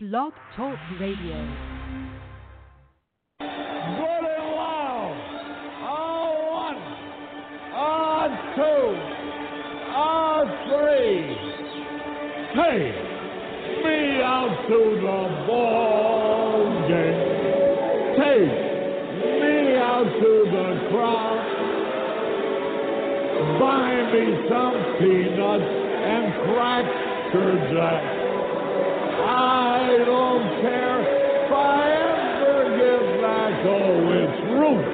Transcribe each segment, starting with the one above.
Blog Talk Radio. Two. On three. Take me out to the ball game. Take me out to the crowd. Buy me some peanuts and cracker jack. I don't care if I ever get back. Oh, it's root,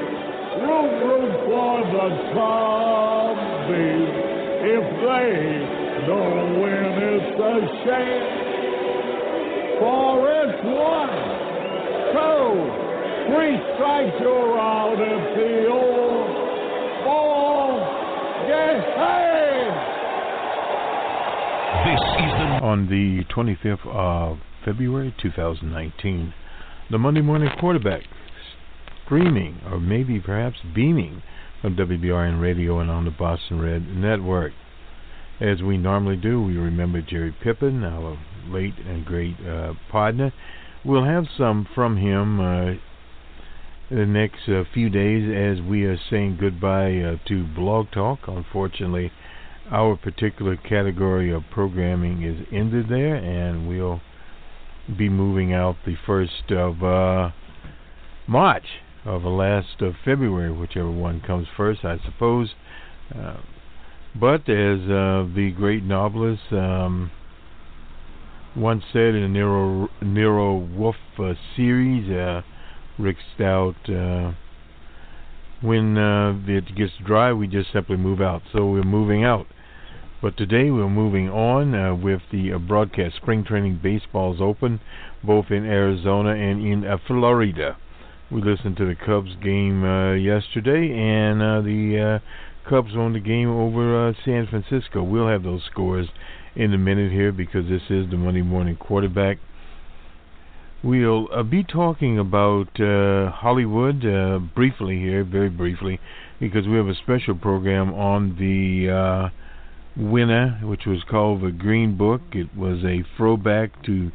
root, root for the Cubbies. If they don't win, it's a shame. For it's one, two, three strikes, you're out at the old ball game. Is the on the 25th of February 2019, the Monday morning quarterback streaming or maybe perhaps beaming from WBRN Radio and on the Boston Red Network. As we normally do, we remember Jerry Pippin, our late and great uh, partner. We'll have some from him uh, the next uh, few days as we are saying goodbye uh, to Blog Talk. Unfortunately, our particular category of programming is ended there, and we'll be moving out the first of uh, March or the last of February, whichever one comes first, I suppose. Uh, but as uh, the great novelist um, once said in the Nero Nero Wolfe uh, series, uh, Rex Stout uh, when uh, it gets dry, we just simply move out. So we're moving out. But today we're moving on uh, with the uh, broadcast. Spring training baseball is open, both in Arizona and in uh, Florida. We listened to the Cubs game uh, yesterday, and uh, the uh, Cubs won the game over San Francisco. We'll have those scores in a minute here because this is the Monday morning quarterback. We'll uh, be talking about uh, Hollywood uh, briefly here, very briefly, because we have a special program on the uh, winner, which was called the Green Book. It was a throwback to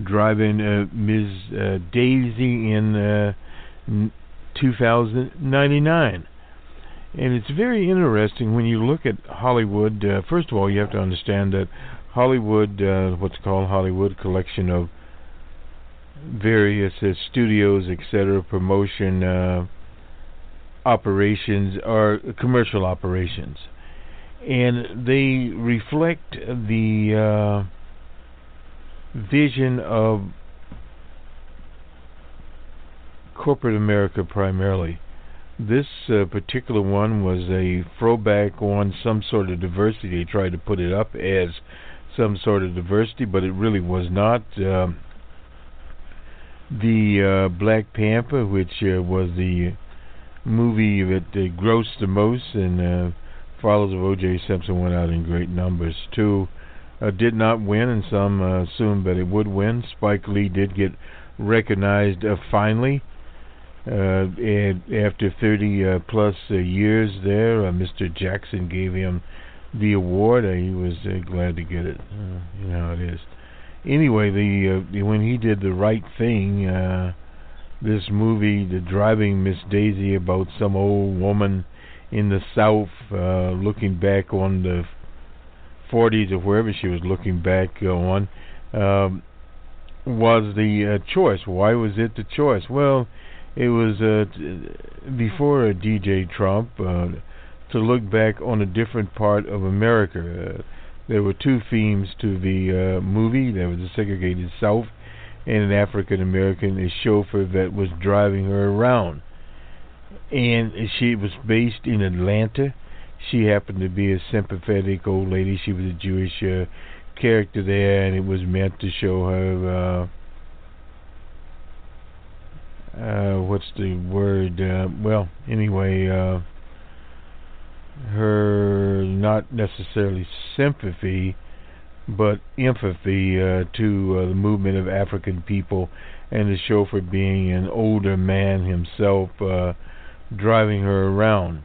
driving uh, Ms. Uh, Daisy in 2099. And it's very interesting when you look at Hollywood. first of all, you have to understand that Hollywood, what's called Hollywood collection of various uh, studios, etc., promotion uh, operations are commercial operations, and they reflect the uh, vision of corporate America primarily. This uh, particular one was a throwback on some sort of diversity. They tried to put it up as some sort of diversity, but it really was not. Um, the uh, Black Panther, which uh, was the movie that uh, grossed the most, and uh, Followers of O.J. Simpson went out in great numbers too. Uh, did not win, and some uh, assumed that it would win. Spike Lee did get recognized uh, finally. Uh, and after 30 uh, plus uh, years there, uh, Mr. Jackson gave him the award. Uh, he was uh, glad to get it. Uh, you know how it is anyway, the, uh, when he did the right thing, uh, this movie, the driving Miss Daisy about some old woman in the South, uh, looking back on the 40s or wherever she was looking back on, um, was the uh, choice. Why was it the choice? Well, it was uh, t- before uh, DJ Trump uh, to look back on a different part of America. There were two themes to the uh, movie. There was a segregated South and an African American chauffeur that was driving her around. And she was based in Atlanta. She happened to be a sympathetic old lady. She was a Jewish uh, character there, and it was meant to show her. Uh, uh, what's the word? Uh, well, anyway, uh, her not necessarily sympathy but empathy uh, to uh, the movement of African people and the chauffeur being an older man himself uh, driving her around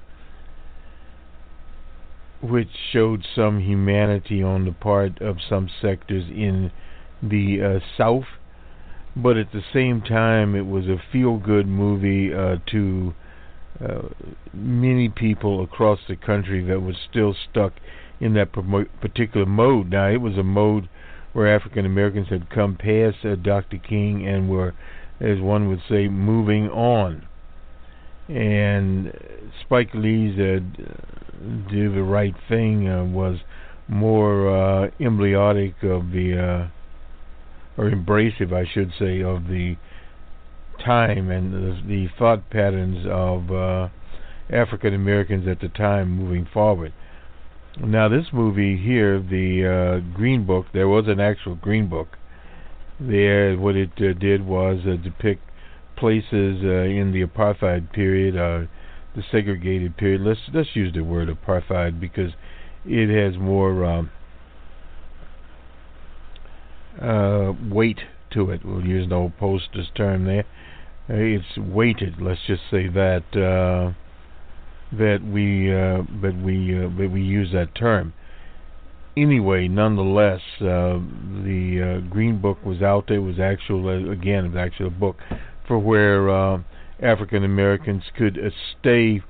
which showed some humanity on the part of some sectors in the uh, south. But at the same time, it was a feel-good movie uh, to uh, many people across the country that was still stuck in that particular mode. Now, it was a mode where African Americans had come past uh, Dr. King and were, as one would say, moving on. And Spike Lee's uh, "Do the Right Thing" uh, was more uh, emblematic of the, uh, or embracive, I should say, of the time and the, the thought patterns of uh, African Americans at the time moving forward. Now, this movie here, the uh, Green Book, there was an actual Green Book. There, what it uh, did was uh, depict places uh, in the apartheid period, uh, the segregated period. Let's let's use the word apartheid because it has more um, uh, weight to it. We'll use the old posters term there. Uh, it's weighted. Let's just say that uh, that we uh, that we uh, that we use that term. Anyway, nonetheless, uh, the uh, Green Book was out there. It was actual again, it was actually a book for where African Americans could stay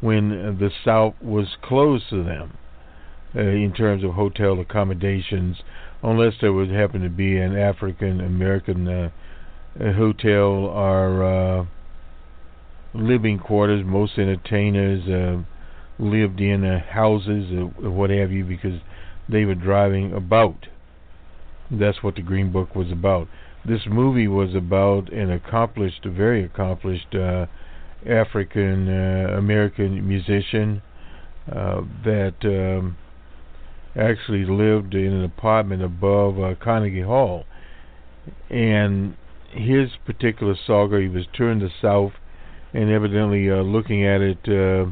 when the South was closed to them in terms of hotel accommodations, unless there would happen to be an African American hotel or uh, living quarters. Most entertainers uh, lived in uh, houses or what have you because they were driving about. That's what the Green Book was about. This movie was about an accomplished, very accomplished uh, African uh, American musician uh, that um, actually lived in an apartment above uh, Carnegie Hall, and his particular saga, he was turned to south, and evidently uh, looking at it, uh,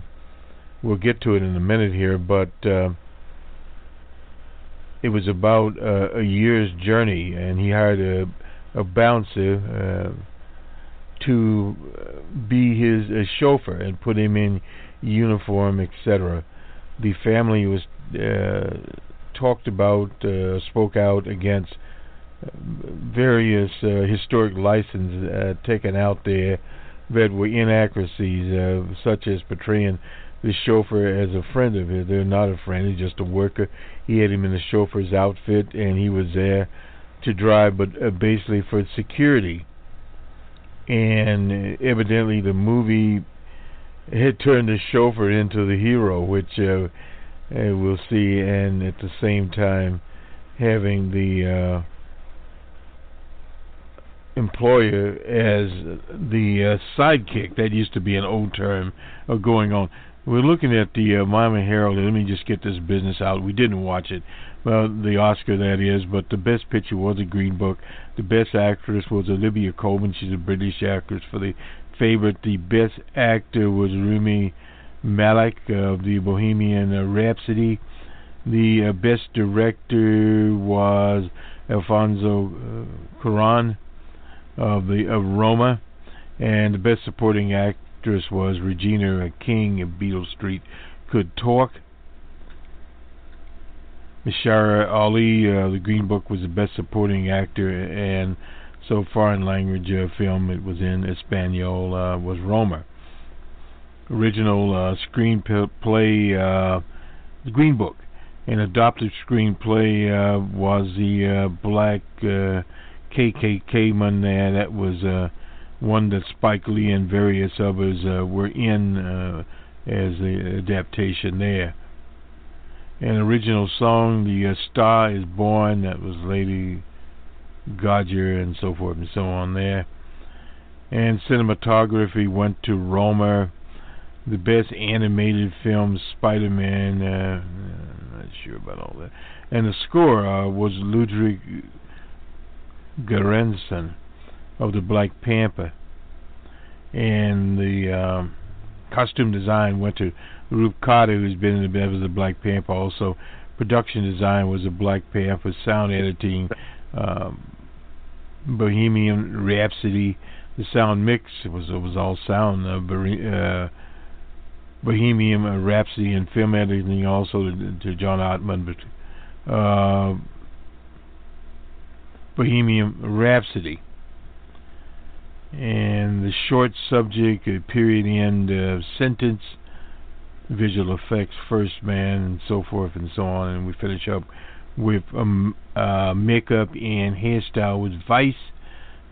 we'll get to it in a minute here, but uh, it was about uh, a year's journey, and he hired a, a bouncer uh, to be his uh, chauffeur and put him in uniform, etc. The family was talked about, spoke out against various uh, historic licenses uh, taken out there that were inaccuracies, uh, such as portraying the chauffeur as a friend of his. They're not a friend; he's just a worker. He had him in a chauffeur's outfit, and he was there to drive, but uh, basically for security. And evidently, the movie had turned the chauffeur into the hero, which uh, uh, we'll see, and at the same time having the uh, employer as the uh, sidekick. That used to be an old term uh, going on. We're looking at the uh, Miami Herald. Let me just get this business out. We didn't watch it. Well, the Oscar that is, but the best picture was a Green Book. The best actress was Olivia Colman. She's a British actress for the favorite. The best actor was Rami Malek of the Bohemian Rhapsody. The uh, best director was Alfonso uh, Cuarón of the of Roma, and the best supporting actress was Regina King Beale Street Could Talk. Mahershala Ali, uh, the Green Book, was the best supporting actor, and so foreign language uh, film it was in Espanol uh, was Roma. Original uh, screenplay, uh, The Green Book. An adopted screenplay uh, was the Black KKK man there. That was uh, one that Spike Lee and various others uh, were in uh, as the adaptation there. An original song, The uh, Star is Born, that was Lady Gaga and so forth and so on there. And cinematography went to Roma. The best animated film, Spider Man. Uh, not sure about all that. And the score uh, was Ludwig Göransson of the Black Panther. And the um, costume design went to Ruth Carter, who's been in the bed of the Black Panther. Also, production design was the Black Panther. Sound editing, um, Bohemian Rhapsody. The sound mix was it was all sound. Uh, uh, Bohemian Rhapsody and film editing also to, to John Ottman, but uh, Bohemian Rhapsody. and the short subject, period end uh, sentence, visual effects, first man, and so forth and so on. And we finish up with um, uh, makeup and hairstyle with Vice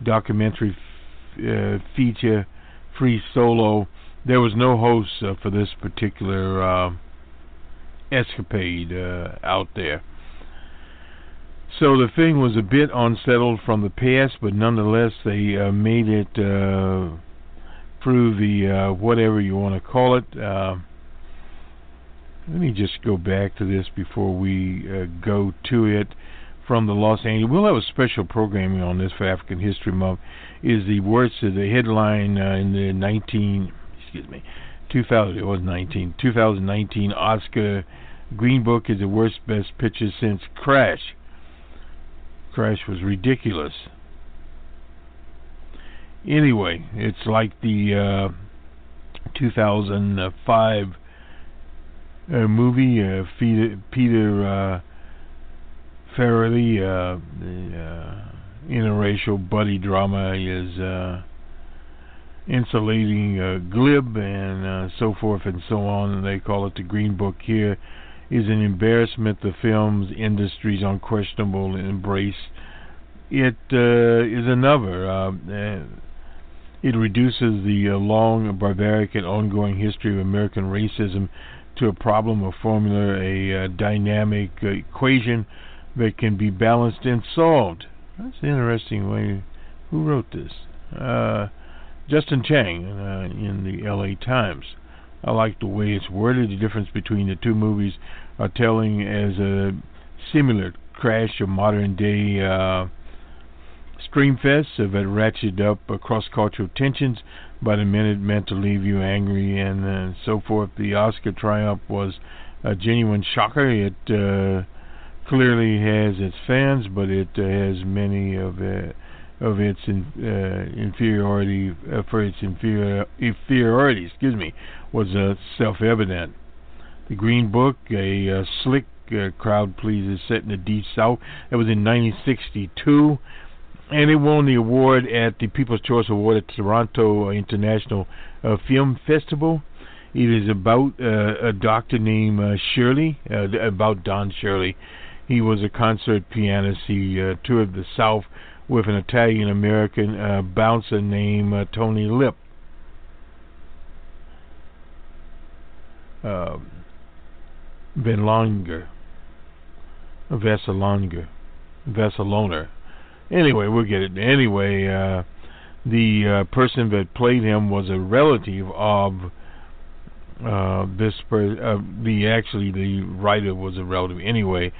documentary f- uh, feature, free solo. There was no host uh, for this particular uh, escapade uh, out there. So the thing was a bit unsettled from the past, but nonetheless they uh, made it uh, through the uh, whatever you want to call it. Uh, let me just go back to this before we uh, go to it from the Los Angeles. We'll have a special programming on this for African History Month. Is the words of the headline uh, in the 19 excuse me 2000 it was 19 2019 Oscar Green Book is the worst best picture since Crash. Crash was ridiculous. Anyway, it's like the uh, 2005 uh, movie. Uh, Peter, Peter uh, Farrelly, uh, the uh, interracial buddy drama, is uh, insulating uh, glib and uh, so forth and so on. They call it the Green Book here is an embarrassment the film's industry's unquestionable embrace. It uh, is another. Uh, uh, it reduces the uh, long, barbaric, and ongoing history of American racism to a problem of formula, a uh, dynamic equation that can be balanced and solved. That's an interesting way. Who wrote this? Uh, Justin Chang in the L.A. Times. I like the way it's worded. The difference between the two movies are telling as a similar crash of modern day uh, that ratcheted up uh, cross cultural tensions by the minute meant to leave you angry and uh, so forth. The Oscar triumph was a genuine shocker. It uh, clearly has its fans, but it uh, has many of it of its in, uh, inferiority uh, for its inferior, inferiority, excuse me, was uh, self-evident. The Green Book, a uh, slick uh, crowd pleaser set in the deep south. It was in 1962, and it won the award at the People's Choice Award at Toronto International uh, Film Festival. It is about uh, a doctor named uh, Shirley, uh, about Don Shirley. He was a concert pianist. He uh, toured the South with an Italian American uh, bouncer named uh, Tony Lip. Uh, Venlonger, Vesalonger, Vesaloner. Anyway, we'll get it. Anyway, uh, the uh, person that played him was a relative of uh, this per- uh, the actually the writer was a relative anyway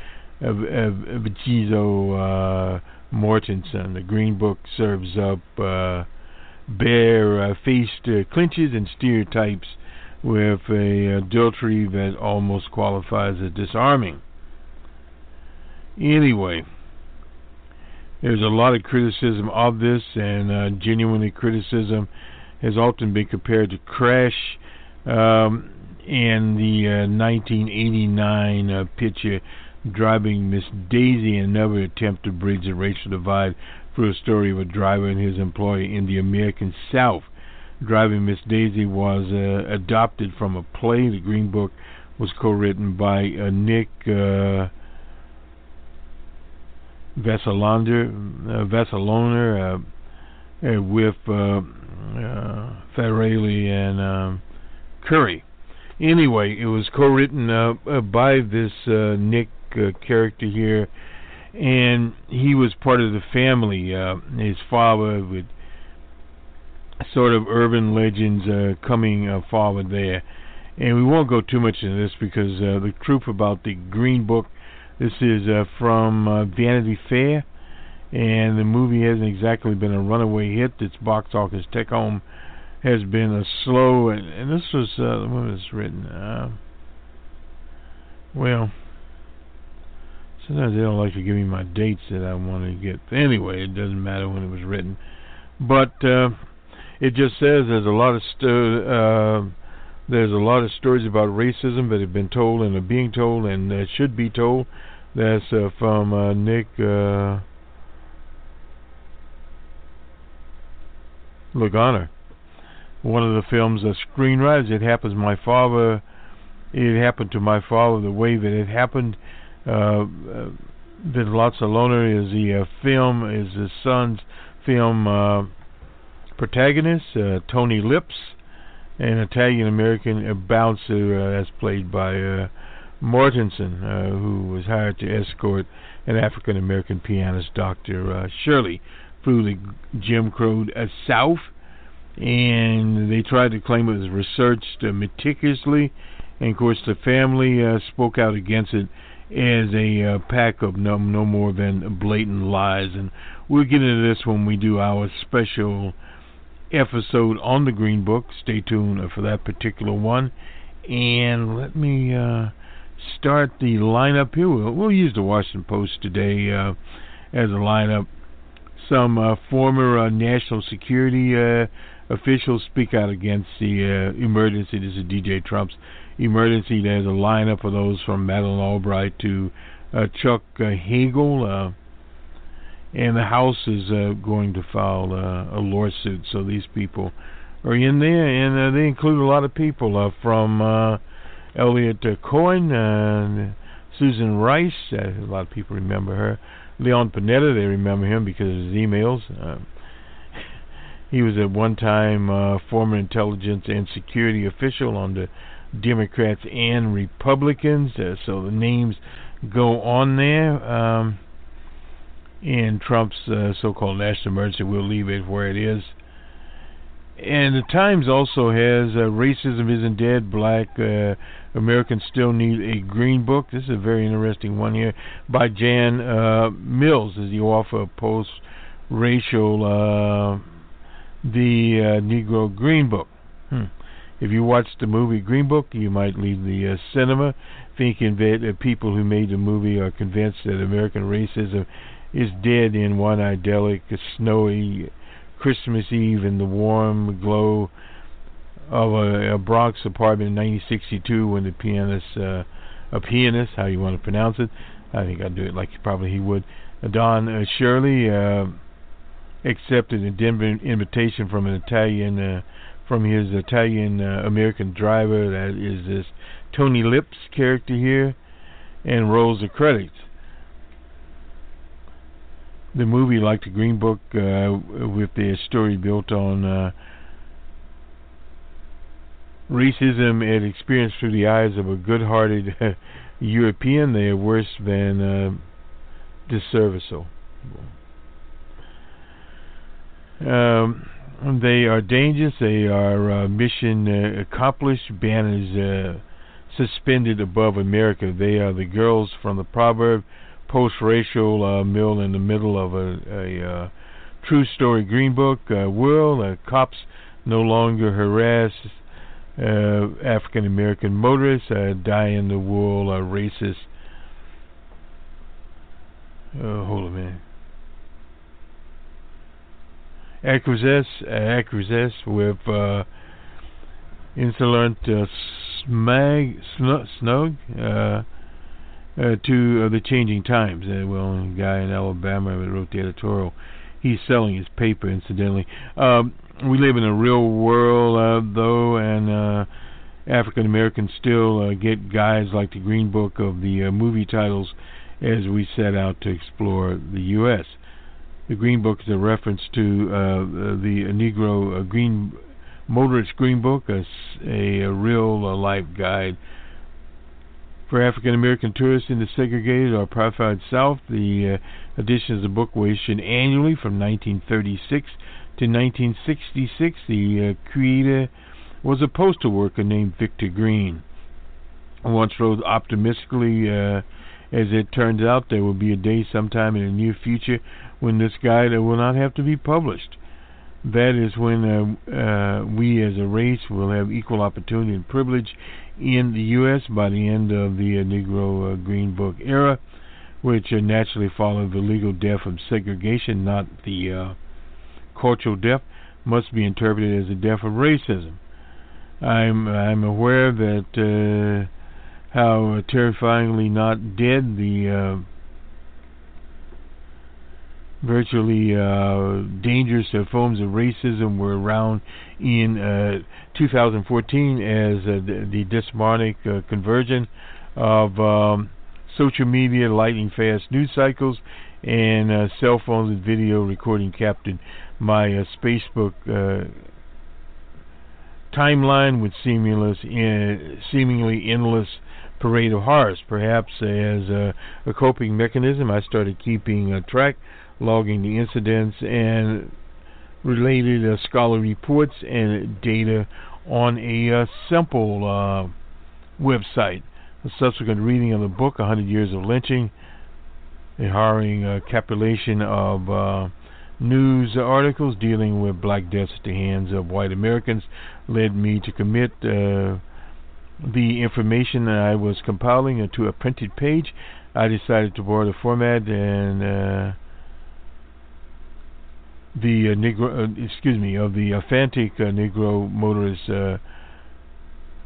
of, of, of Chizo, uh, Mortensen. The Green Book serves up uh, bare-faced uh, clinches and stereotypes with a adultery that almost qualifies as disarming. Anyway, there's a lot of criticism of this, and uh, genuinely criticism has often been compared to Crash um, and the uh, 1989 uh, picture driving Miss Daisy another attempt to bridge the racial divide through a story of a driver and his employee in the American South. Driving Miss Daisy was uh, adopted from a play. The Green Book was co-written by uh, Nick uh, Vesalander, uh, Vesaloner, uh, uh, with uh, uh, and um, Currie. Anyway, it was co-written uh, by this Nick character here, and he was part of the family. His father with sort of urban legends uh, coming uh, forward there. And we won't go too much into this because uh, the truth about the Green Book, this is uh, from uh, Vanity Fair, and the movie hasn't exactly been a runaway hit. Its box office take home has been a slow, and, and this was uh, when was written. Uh, well, sometimes they don't like to give me my dates that I want to get. Anyway, it doesn't matter when it was written, but uh, it just says there's a lot of uh, there's a lot of stories about racism that have been told and are being told and uh, should be told. That's uh, from uh, Nick. Uh. One of the film's uh, screenwriters. It happens. My father. It happened to my father the way that it happened. Uh, uh, that Lotzalona is the uh, film is his son's film uh, protagonist, uh, Tony Lips, an Italian American bouncer uh, that's played by uh, Mortensen, uh, who was hired to escort an African American pianist, Dr. Uh, Shirley, through the Jim Crow uh, South. And they tried to claim it was researched uh, meticulously. And of course, the family spoke out against it as a pack of no, no more than blatant lies. And we'll get into this when we do our special episode on the Green Book. Stay tuned for that particular one. And let me uh, start the lineup here. We'll, we'll, use the Washington Post today uh, as a lineup. Some uh, former uh, national security uh, officials speak out against the uh, emergency. This is DJ Trump's emergency. There's a lineup of those from Madeleine Albright to Chuck Hagel and the House is uh, going to file uh, a lawsuit. So these people are in there, and uh, they include a lot of people uh, from uh, Eliot uh, Cohen, uh, Susan Rice. Uh, a lot of people remember her. Leon Panetta, they remember him because of his emails. Uh, he was at one time uh, former intelligence and security official on the Democrats and Republicans, uh, so the names go on there. Um, in Trump's uh, so-called national emergency. We'll leave it where it is. And the Times also has uh, "Racism Isn't Dead." Black uh, Americans still need a green book. This is a very interesting one here by Jan uh, Mills, is the author of post-racial uh, the uh, Negro Green Book. Hmm. If you watched the movie Green Book, you might leave the cinema thinking that people who made the movie are convinced that American racism is dead in one idyllic, snowy Christmas Eve in the warm glow of a, a Bronx apartment in 1962 when the pianist, uh, a pianist, how you want to pronounce it, I think I'd do it like probably he would, Don uh, Shirley uh, accepted a Denver invitation from an Italian, uh, from his Italian uh, American driver, that is this Tony Lips character here, and rolls the credits the movie, like the Green Book, uh, with the story built on uh, racism and experienced through the eyes of a good-hearted European, they are worse than uh, disserviceable. Um, they are dangerous. They are uh, mission uh, accomplished. Banners uh, suspended above America. They are the girls from the proverb post-racial uh, mill in the middle of a, a uh, true story green book uh, world. Uh, cops no longer harass uh, African American motorists. Uh, die in the wool racist. Hold on a minute. Acquiesce, acquiesce with insolent smag, snug, uh, uh, to uh, the changing times. Uh, well, a guy in Alabama that wrote the editorial, he's selling his paper, incidentally. Um, we live in a real world, uh, though, and uh, African Americans still uh, get guides like the Green Book of the uh, movie titles as we set out to explore the U.S. The Green Book is a reference to uh, the Negro uh, Green Motorist Green Book, a, a, a real uh, life guide for African American tourists in the segregated or apartheid South. The uh, edition of the book was issued annually from 1936 to 1966. The uh, creator was a postal worker named Victor Green. Once wrote optimistically, uh, as it turns out, there will be a day sometime in the near future when this guide will not have to be published. That is when uh, uh, we as a race will have equal opportunity and privilege in the U.S. by the end of the uh, Negro uh, Green Book era, which uh, naturally followed the legal death of segregation, not the uh, cultural death, must be interpreted as a death of racism. I'm I'm aware that how terrifyingly not dead the virtually uh, dangerous forms of racism were around in uh, 2014 as uh, the, the desmonic uh, conversion of um, social media, lightning fast news cycles, and cell phones and video recording captured my Facebook timeline with seamless, in, seemingly endless parade of horrors. Perhaps as a, a coping mechanism, I started keeping a track, logging the incidents and related uh, scholarly reports and data on a uh, simple uh, website. The subsequent reading of the book, 100 Years of Lynching, a harrowing uh, compilation of news articles dealing with black deaths at the hands of white Americans, led me to commit uh, the information that I was compiling to a printed page. I decided to borrow the format and uh, the uh, Negro, uh, excuse me, of the authentic Negro motorist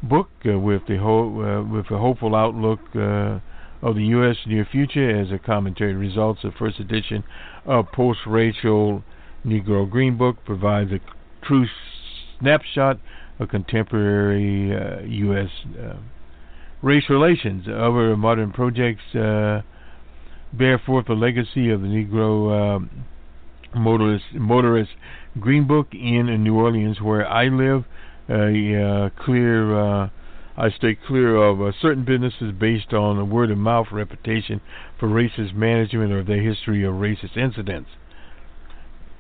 book uh, with the ho- uh, with a hopeful outlook uh, of the U.S. near future as a commentary. Results of first edition of post-racial Negro Green Book provides a true snapshot of contemporary U.S. race relations. Other modern projects bear forth the legacy of the Negro motorist motorist Green Book in New Orleans, where I live uh, clear. Uh, I stay clear of uh, certain businesses based on a word of mouth reputation for racist management or their history of racist incidents.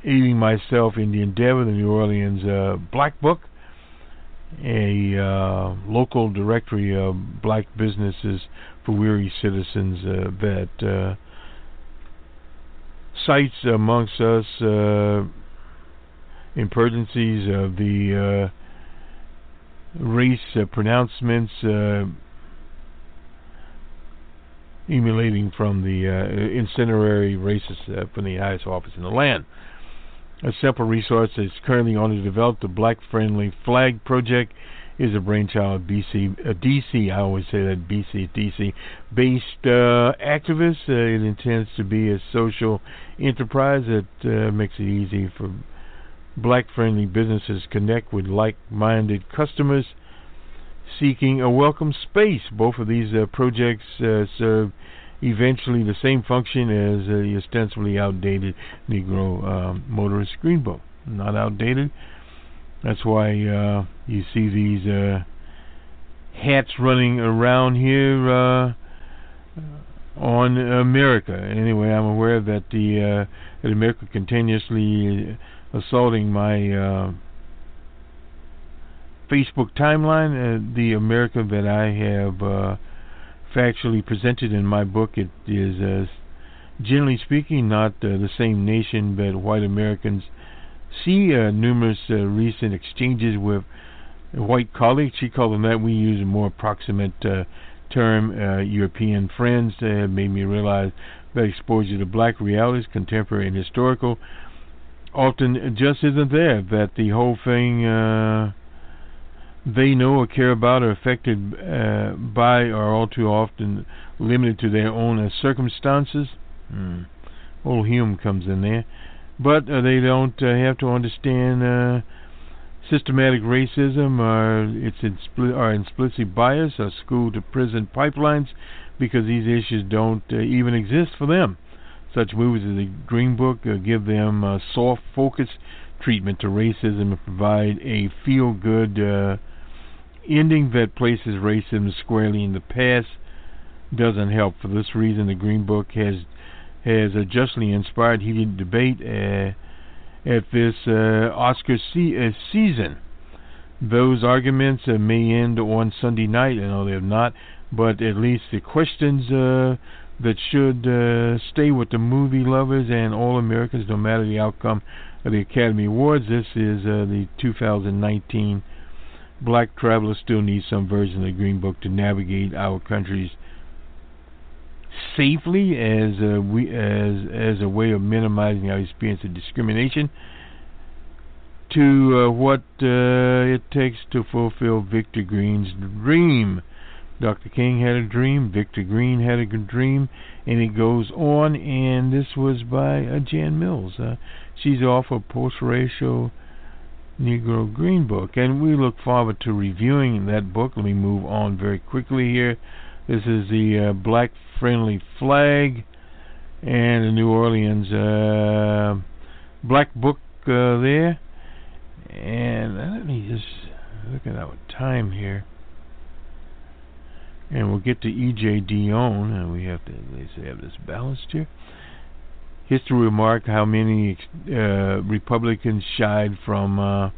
Aiding myself in the endeavor, the New Orleans uh, Black Book, a uh, local directory of black businesses for weary citizens uh, that cites amongst us impertinencies of the race uh, pronouncements uh, emulating from the uh, incendiary racists uh, from the highest office in the land. A simple resource is currently under development. The Black Friendly Flag Project is a brainchild of BC, uh, DC. I always say that BC, DC based uh, activists. Uh, it intends to be a social enterprise that uh, makes it easy for black friendly businesses connect with like minded customers seeking a welcome space. Both of these uh, projects uh, serve eventually the same function as the ostensibly outdated Negro um, motorist green book. Not outdated. That's why uh, you see these uh, hats running around here uh, on America. Anyway, I'm aware that the uh, that America continuously assaulting my uh, Facebook timeline. Uh, the America that I have factually presented in my book, it is, generally speaking, not the same nation that white Americans see. Uh, numerous recent exchanges with white colleagues, she called them that. We use a more approximate term, European friends, made me realize that exposure to black realities, contemporary and historical, often just isn't there. That the whole thing uh, they know or care about or affected uh, by are all too often limited to their own uh, circumstances. Hmm. Old Hume comes in there. But uh, they don't uh, have to understand uh, systematic racism or its inspl- or implicit bias or school to prison pipelines because these issues don't even exist for them. Such movies as the Green Book give them a soft focus treatment to racism and provide a feel good uh, ending that places racism squarely in the past. Doesn't help. For this reason, the Green Book has has justly inspired heated debate uh, at this uh, Oscar se- uh, season. Those arguments may end on Sunday night. I know they have not, but at least the questions that should uh, stay with the movie lovers and all Americans, no matter the outcome of the Academy Awards. This is uh, the 2019 Black Traveler still needs some version of the Green Book to navigate our country's safely as a, we as as a way of minimizing our experience of discrimination to uh, what uh, it takes to fulfill Victor Green's dream Dr. King had a dream, Victor Green had a dream, and it goes on. And this was by uh, Jan Mills. Uh, she's off a post-racial Negro Green Book, and we look forward to reviewing that book. Let me move on very quickly here. This is the uh, Black Friendly Flag and the New Orleans uh, Black Book uh, there. And let me just look at our time here. And we'll get to E.J. Dionne, and we have to say have this balanced here. History remarked how many uh, Republicans shied from uh,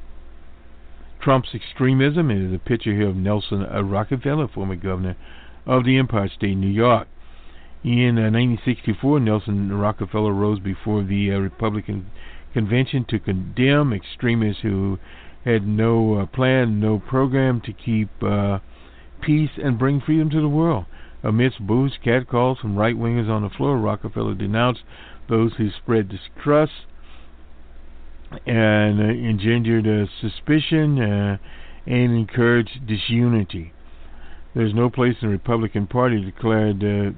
Trump's extremism. It is a picture here of Nelson uh, Rockefeller, former governor of the Empire State, New York. In 1964, uh, Nelson Rockefeller rose before the uh, Republican convention to condemn extremists who had no uh, plan, no program to keep peace and bring freedom to the world. Amidst boos, catcalls from right wingers on the floor, Rockefeller denounced those who spread distrust and uh, engendered uh, suspicion uh, and encouraged disunity. There's no place in the Republican Party declared uh,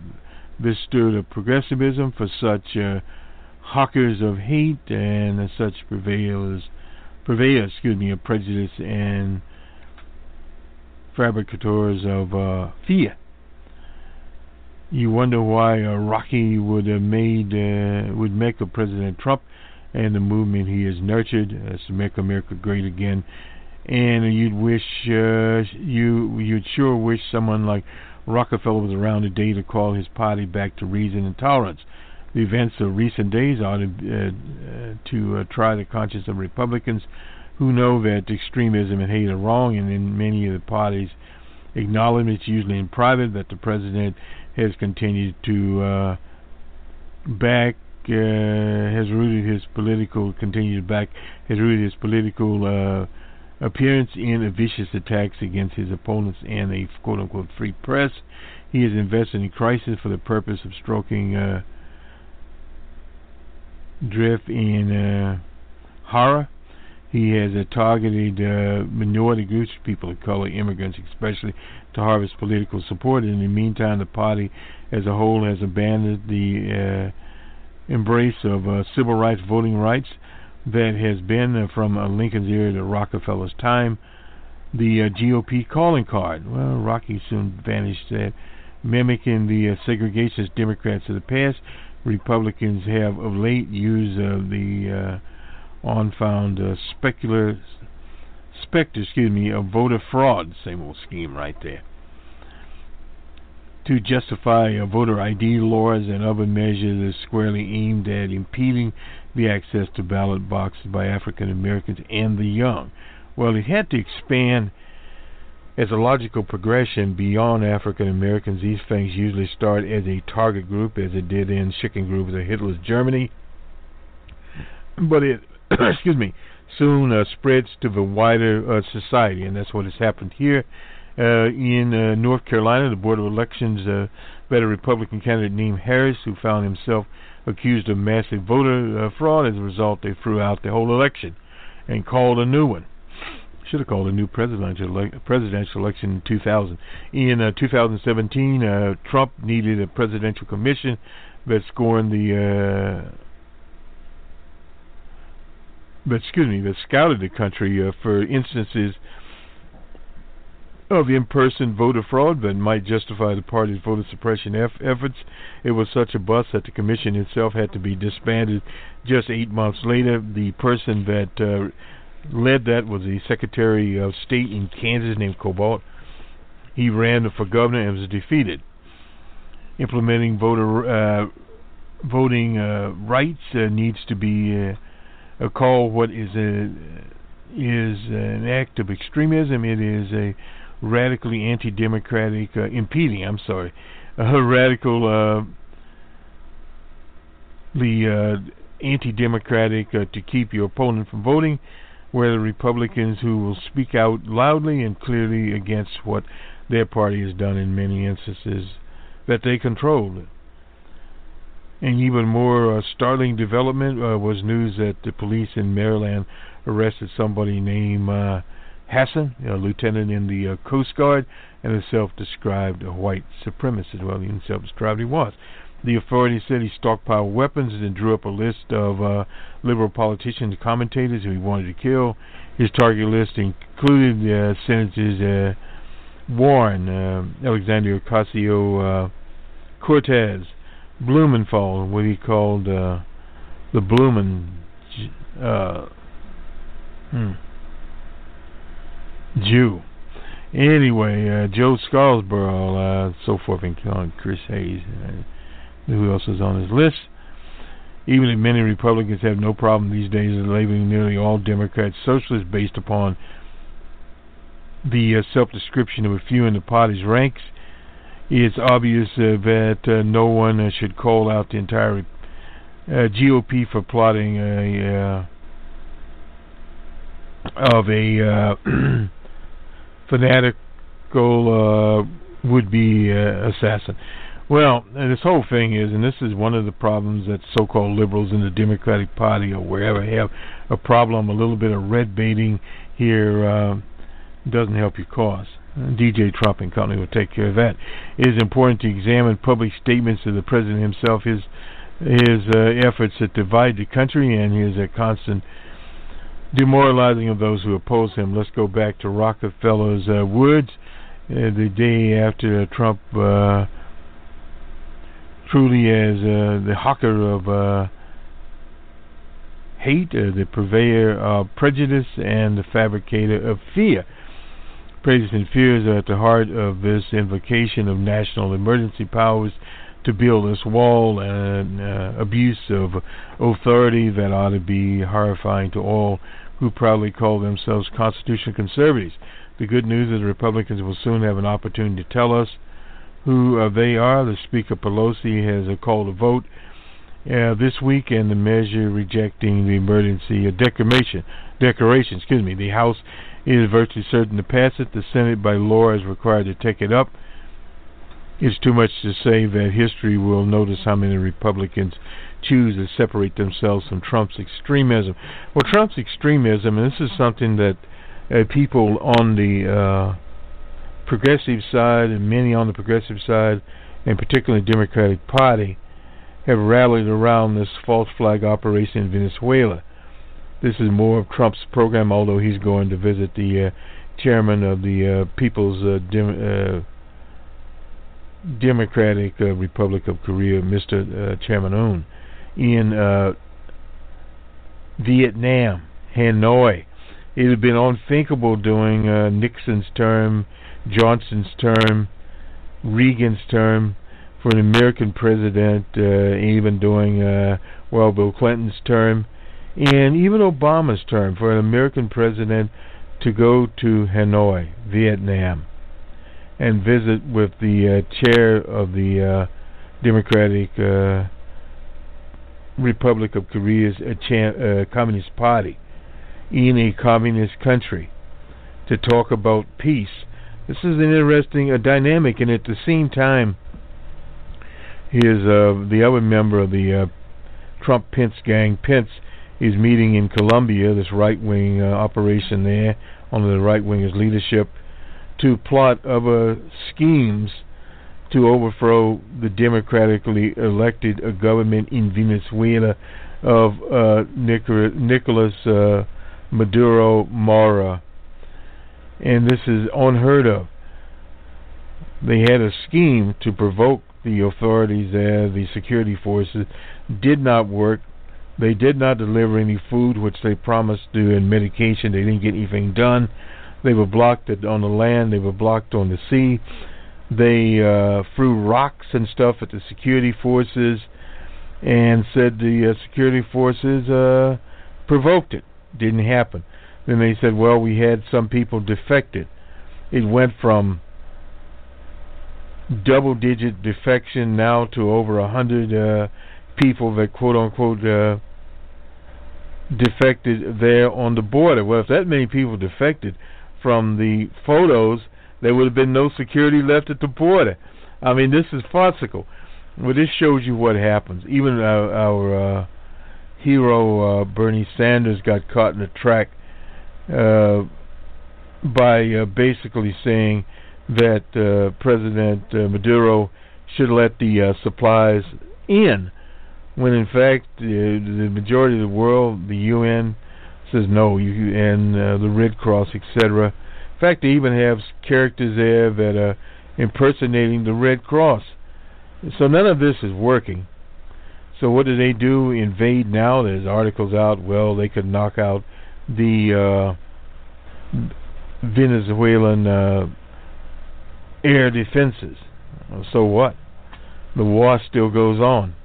this stirred of progressivism for such uh, hawkers of hate and such purveyors, purveyors, excuse me, of prejudice and fabricators of uh, fear. You wonder why uh, Rocky would have made uh, would make of President Trump and the movement he has nurtured to make America great again. And you'd wish uh, you you'd sure wish someone like Rockefeller was around today to call his party back to reason and tolerance. The events of recent days ought to, uh, uh, to uh, try the conscience of Republicans who know that extremism and hate are wrong, and in many of the parties acknowledge, it's usually in private, that the president has continued to uh, back, uh, has rooted his political, continued back, has rooted his political uh, appearance in vicious attacks against his opponents and a quote unquote free press. He is invested in crisis for the purpose of stroking uh, drift in uh, horror he has uh, targeted uh, minority groups, people of color, immigrants especially, to harvest political support. In the meantime, the party as a whole has abandoned the uh, embrace of uh, civil rights, voting rights that has been uh, from uh, Lincoln's era to Rockefeller's time. The GOP calling card. Well, Rocky soon vanished that. Mimicking the segregationist Democrats of the past, Republicans have of late used the on found uh, specular specter, excuse me, of voter fraud. Same old scheme right there. To justify voter ID laws and other measures squarely aimed at impeding the access to ballot boxes by African Americans and the young. Well, it had to expand as a logical progression beyond African Americans. These things usually start as a target group, as it did in chicken groups of Hitler's Germany. But it excuse me, soon uh, spreads to the wider uh, society, and that's what has happened here. Uh, in uh, North Carolina, the Board of Elections uh, a Republican candidate named Harris, who found himself accused of massive voter fraud. As a result, they threw out the whole election and called a new one. Should have called a new presidential ele- presidential election in 2000. In uh, 2017, uh, Trump needed a presidential commission that scorned the uh, but excuse me, that scouted the country for instances of in-person voter fraud that might justify the party's voter suppression eff- efforts. It was such a bust that the commission itself had to be disbanded just eight months later. The person that uh, led that was the Secretary of State in Kansas named Kobach. He ran for governor and was defeated. Implementing voter uh, voting uh, rights uh, needs to be uh, uh, call what is a is an act of extremism. It is a radically anti-democratic, uh, impeding. I'm sorry, a radical, uh, the uh, anti-democratic uh, to keep your opponent from voting. Where the Republicans who will speak out loudly and clearly against what their party has done in many instances that they control. An even more uh, startling development uh, was news that the police in Maryland arrested somebody named uh, Hasson, a lieutenant in the uh, Coast Guard, and a self-described white supremacist. Well, even self-described he was. The authorities said he stockpiled weapons and drew up a list of uh, liberal politicians and commentators who he wanted to kill. His target list included uh, Senators uh, Warren, uh, Alexandria Ocasio uh, Cortez, Blumenthal, what he called uh, the Blumen. Uh, hmm, Jew. Anyway, uh, Joe Scarborough, uh, so forth and on, Chris Hayes. Uh, who else is on his list? Even if many Republicans have no problem these days labeling nearly all Democrats socialists based upon the uh, self-description of a few in the party's ranks, it's obvious uh, that uh, no one uh, should call out the entire GOP for plotting a of a fanatical would-be assassin. Well, this whole thing is, and this is one of the problems that so-called liberals in the Democratic Party or wherever have a problem, a little bit of red baiting here uh, doesn't help your cause. DJ Trump and company will take care of that. It is important to examine public statements of the president himself, his his uh, efforts to divide the country, and his uh, constant demoralizing of those who oppose him. Let's go back to Rockefeller's uh, words uh, the day after Trump uh, truly as uh, the hawker of uh, hate, uh, the purveyor of prejudice, and the fabricator of fear. Prejudice and fears are at the heart of this invocation of national emergency powers to build this wall and uh, abuse of authority that ought to be horrifying to all who proudly call themselves constitutional conservatives. The good news is the Republicans will soon have an opportunity to tell us who uh, they are. The Speaker Pelosi has a call to vote uh, this week, and the measure rejecting the emergency uh, declaration. Declaration, excuse me. The House is virtually certain to pass it. The Senate, by law, is required to take it up. It's too much to say that history will notice how many Republicans choose to separate themselves from Trump's extremism. Well, Trump's extremism, and this is something that uh, people on the uh, progressive side and many on the progressive side, and particularly Democratic Party, have rallied around this false flag operation in Venezuela. This is more of Trump's program, although he's going to visit the uh, chairman of the uh, People's uh, Dem- uh, Democratic Republic of Korea, Mr. Chairman Un, in Vietnam, Hanoi. It had been unthinkable during Nixon's term Johnson's term, Reagan's term, for an American president, uh, even during uh, well Bill Clinton's term, and even Obama's term for an American president to go to Hanoi, Vietnam, and visit with the uh, chair of the uh, Democratic uh, Republic of Korea's uh, uh, Communist Party in a communist country to talk about peace this is an interesting uh, dynamic, and at the same time, he is uh, the other member of the uh, Trump Pence gang. Pence is meeting in Colombia, this right wing uh, operation there, under the right winger's leadership, to plot other schemes to overthrow the democratically elected uh, government in Venezuela of uh, Nicolas uh, Maduro Mora and this is unheard of. They had a scheme to provoke the authorities there, the security forces, did not work. They did not deliver any food, which they promised to, and medication. They didn't get anything done. They were blocked on the land. They were blocked on the sea. They uh, threw rocks and stuff at the security forces, and said the uh, security forces uh, provoked it. Didn't happen. Then they said, well, we had some people defected. It went from double digit defection now to over a hundred uh, people that quote unquote uh, defected there on the border. Well, if that many people defected from the photos, there would have been no security left at the border. I mean, this is farcical. Well, this shows you what happens. Even our, our uh, hero uh, Bernie Sanders got caught in the track uh, by uh, basically saying that uh, President uh, Maduro should let the supplies in, when in fact the majority of the world, the UN, says no, you and the Red Cross, etc. Fact, they even have characters there that are impersonating the Red Cross. So none of this is working. So what do they do? Invade now? There's articles out. Well, they could knock out the uh, Venezuelan uh, air defenses. So what? The war still goes on.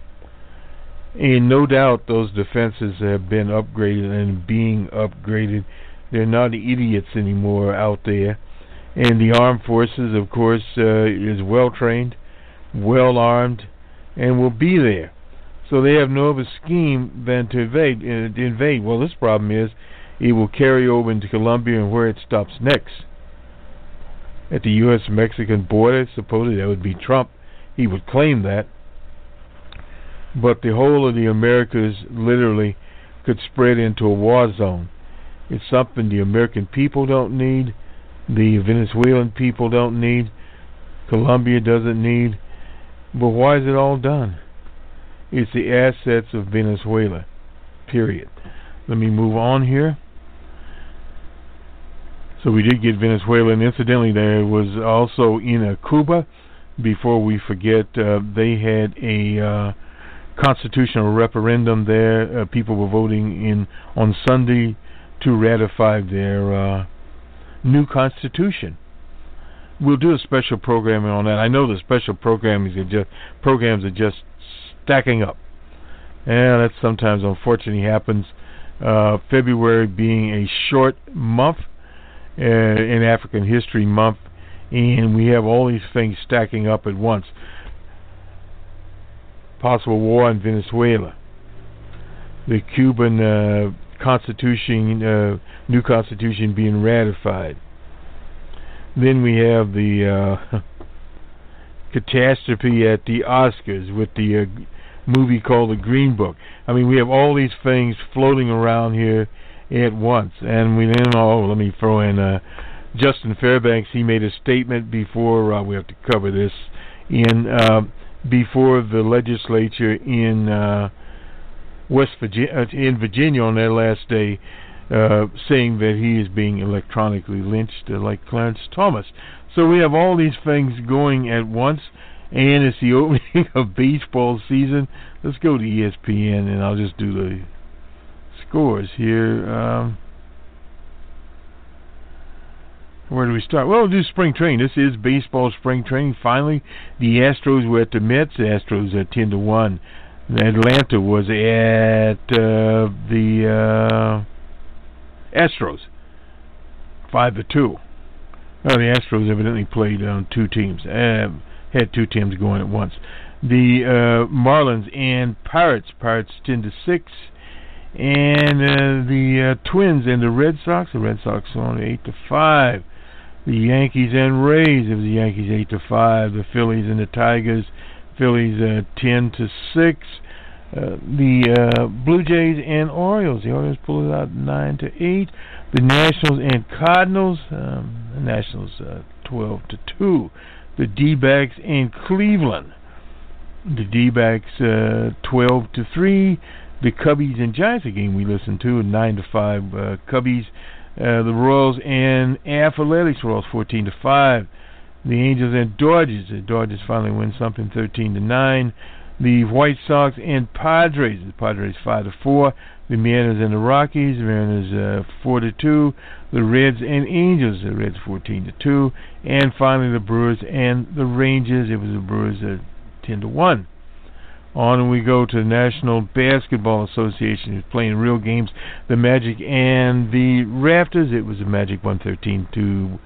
And no doubt those defenses have been upgraded and being upgraded. They're not idiots anymore out there. And the armed forces, of course, uh, is well trained, well armed, and will be there. So they have no other scheme than to invade. Uh, to invade. Well, this problem is it will carry over into Colombia and where it stops next. At the U.S.-Mexican border, supposedly that would be Trump. He would claim that. But the whole of the Americas literally could spread into a war zone. It's something the American people don't need, the Venezuelan people don't need, Colombia doesn't need. But why is it all done? It's the assets of Venezuela. Period. Let me move on here. So we did get Venezuela, and incidentally, there was also in a Cuba. Before we forget, uh, they had a uh, constitutional referendum there. Uh, people were voting in on Sunday to ratify their uh, new constitution. We'll do a special program on that. I know the special programs are just programs are just stacking up. And that sometimes unfortunately happens. Uh, February being a short month uh, in African History Month, and we have all these things stacking up at once. Possible war in Venezuela, the Cuban uh, Constitution, uh, new Constitution being ratified. Then we have the uh, catastrophe at the Oscars with the uh, movie called The Green Book. I mean, we have all these things floating around here at once, and we then oh, let me throw in uh, Justin Fairbanks. He made a statement before uh, we have to cover this in uh, before the legislature in uh, West Virginia uh, in Virginia on their last day. Uh, saying that he is being electronically lynched uh, like Clarence Thomas. So we have all these things going at once, and it's the opening of baseball season. Let's go to ESPN, and I'll just do the scores here. Um, where do we start? Well, we'll do spring training. This is baseball spring training. Finally, the Astros were at the Mets. The Astros at ten to one. Atlanta was at uh, the uh, Astros, five to two. Well, the Astros evidently played on two teams. Uh, had two teams going at once. The uh, Marlins and Pirates. Pirates ten to six. And uh, the uh, Twins and the Red Sox. The Red Sox on eight to five. The Yankees and Rays. It was the Yankees eight to five. The Phillies and the Tigers. Phillies uh, ten to six. Uh, the uh, Blue Jays and Orioles. The Orioles pulled it out nine to eight. The Nationals and Cardinals. Um, the Nationals uh, twelve to two. The D-backs and Cleveland. The D-backs uh, twelve to three the Cubbies and Giants, a game we listened to, nine to five. Uh, Cubbies, uh, the Royals and Athletics, Royals fourteen to five. The Angels and Dodgers, the Dodgers finally win something, thirteen to nine. The White Sox and Padres, the Padres five to four. The Mariners and the Rockies, the Mariners uh, four to two. The Reds and Angels, the Reds fourteen to two. And finally the Brewers and the Rangers, it was the Brewers uh, ten to one. On we go to the National Basketball Association, who's playing real games. The Magic and the Raptors. It was the Magic 113 to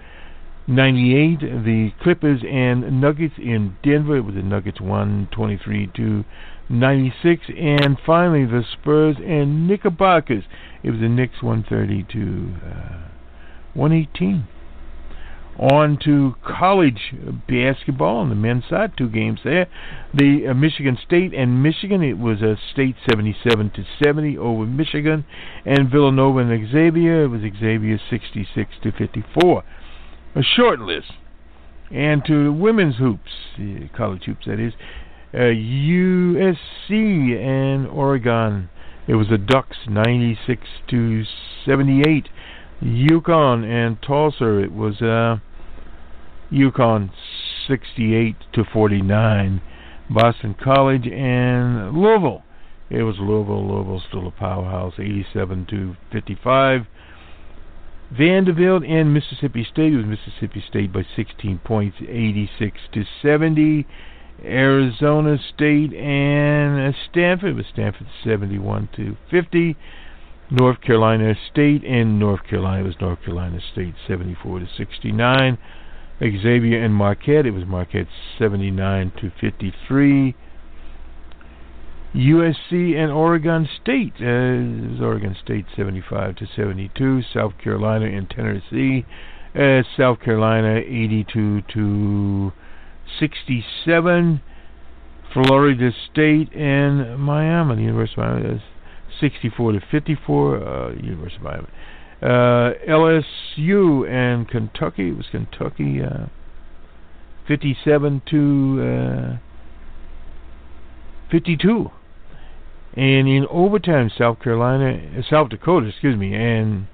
98. The Clippers and Nuggets in Denver. It was the Nuggets 123 to 96. And finally, the Spurs and Knickerbockers. It was the Knicks 130 to uh, 118. On to college basketball on the men's side, two games there. The uh, Michigan State and Michigan, it was a State 77 to 70 over Michigan, and Villanova and Xavier, it was Xavier 66 to 54. A short list. And to women's hoops, college hoops that is, uh, USC and Oregon. It was the Ducks 96 to 78. UConn and Tulsa. It was uh, UConn 68 to 49. Boston College and Louisville. It was Louisville. Louisville still a powerhouse, 87 to 55. Vanderbilt and Mississippi State. Was Mississippi State by 16 points, 86 to 70. Arizona State and uh, Stanford. It was Stanford 71 to 50. North Carolina State and North Carolina was North Carolina State 74 to 69. Xavier and Marquette, it was Marquette 79 to 53. USC and Oregon State, uh, Oregon State 75 to 72. South Carolina and Tennessee, uh, South Carolina 82 to 67. Florida State and Miami, the University of Miami, 64 to 54. Uh, University of Miami. Uh, LSU and Kentucky. It was Kentucky uh, 57 to uh, 52. And in overtime, South Carolina, uh, South Dakota, excuse me, and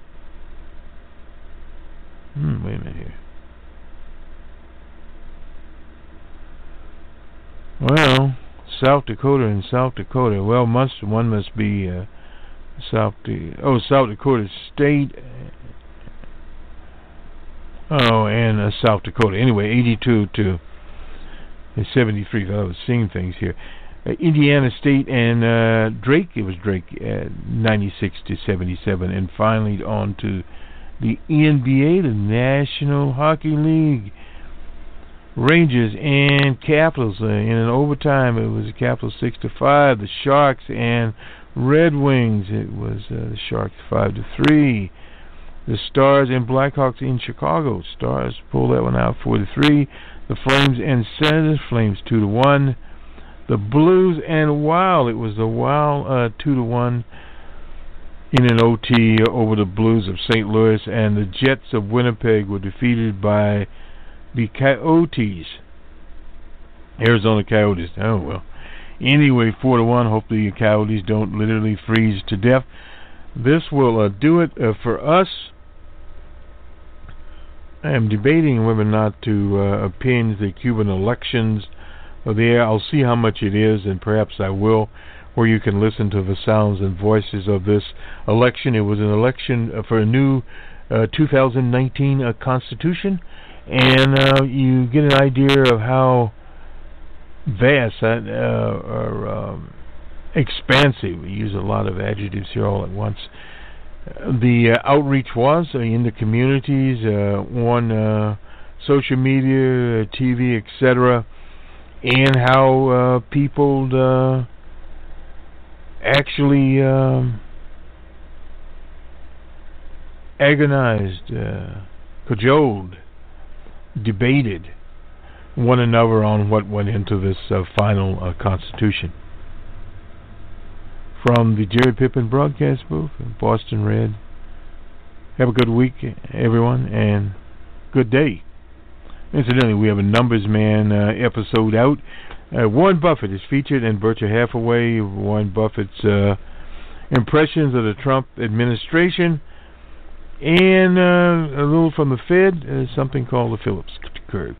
hmm, wait a minute here. Well, South Dakota and South Dakota. Well, must one must be uh, South oh South Dakota State. Oh, and uh, South Dakota. Anyway, 82 to 73. I was seeing things here. Uh, Indiana State and uh, Drake. It was Drake, uh, 96 to 77, and finally on to the NBA, the National Hockey League. Rangers and Capitals in an overtime. It was Capitals six to five. The Sharks and Red Wings. It was uh, the Sharks five to three. The Stars and Blackhawks in Chicago. Stars pull that one out four to three. The Flames and Senators. Flames two to one. The Blues and Wild. It was the Wild uh, two to one in an OT over the Blues of St. Louis, and the Jets of Winnipeg were defeated by the Coyotes. Arizona Coyotes. Oh well. Anyway, four to one. Hopefully the Coyotes don't literally freeze to death. This will uh, do it uh, for us. I am debating whether or not to uh, append the Cuban elections there. I'll see how much it is, and perhaps I will, where you can listen to the sounds and voices of this election. It was an election uh, for a new uh, 2019 uh, Constitution, and uh, you get an idea of how vast uh, or um, expansive. We use a lot of adjectives here all at once. the uh, outreach was in the communities, on social media, TV, etc., and how people actually um, agonized, cajoled, debated one another on what went into this uh, final uh, Constitution. From the Jerry Pippin broadcast booth, in Boston Red. Have a good week, everyone, and good day. Incidentally, we have a Numbers Man uh, episode out. Uh, Warren Buffett is featured in Berkshire Hathaway. Warren Buffett's uh, impressions of the Trump administration, and uh, a little from the Fed, uh, something called the Phillips curve.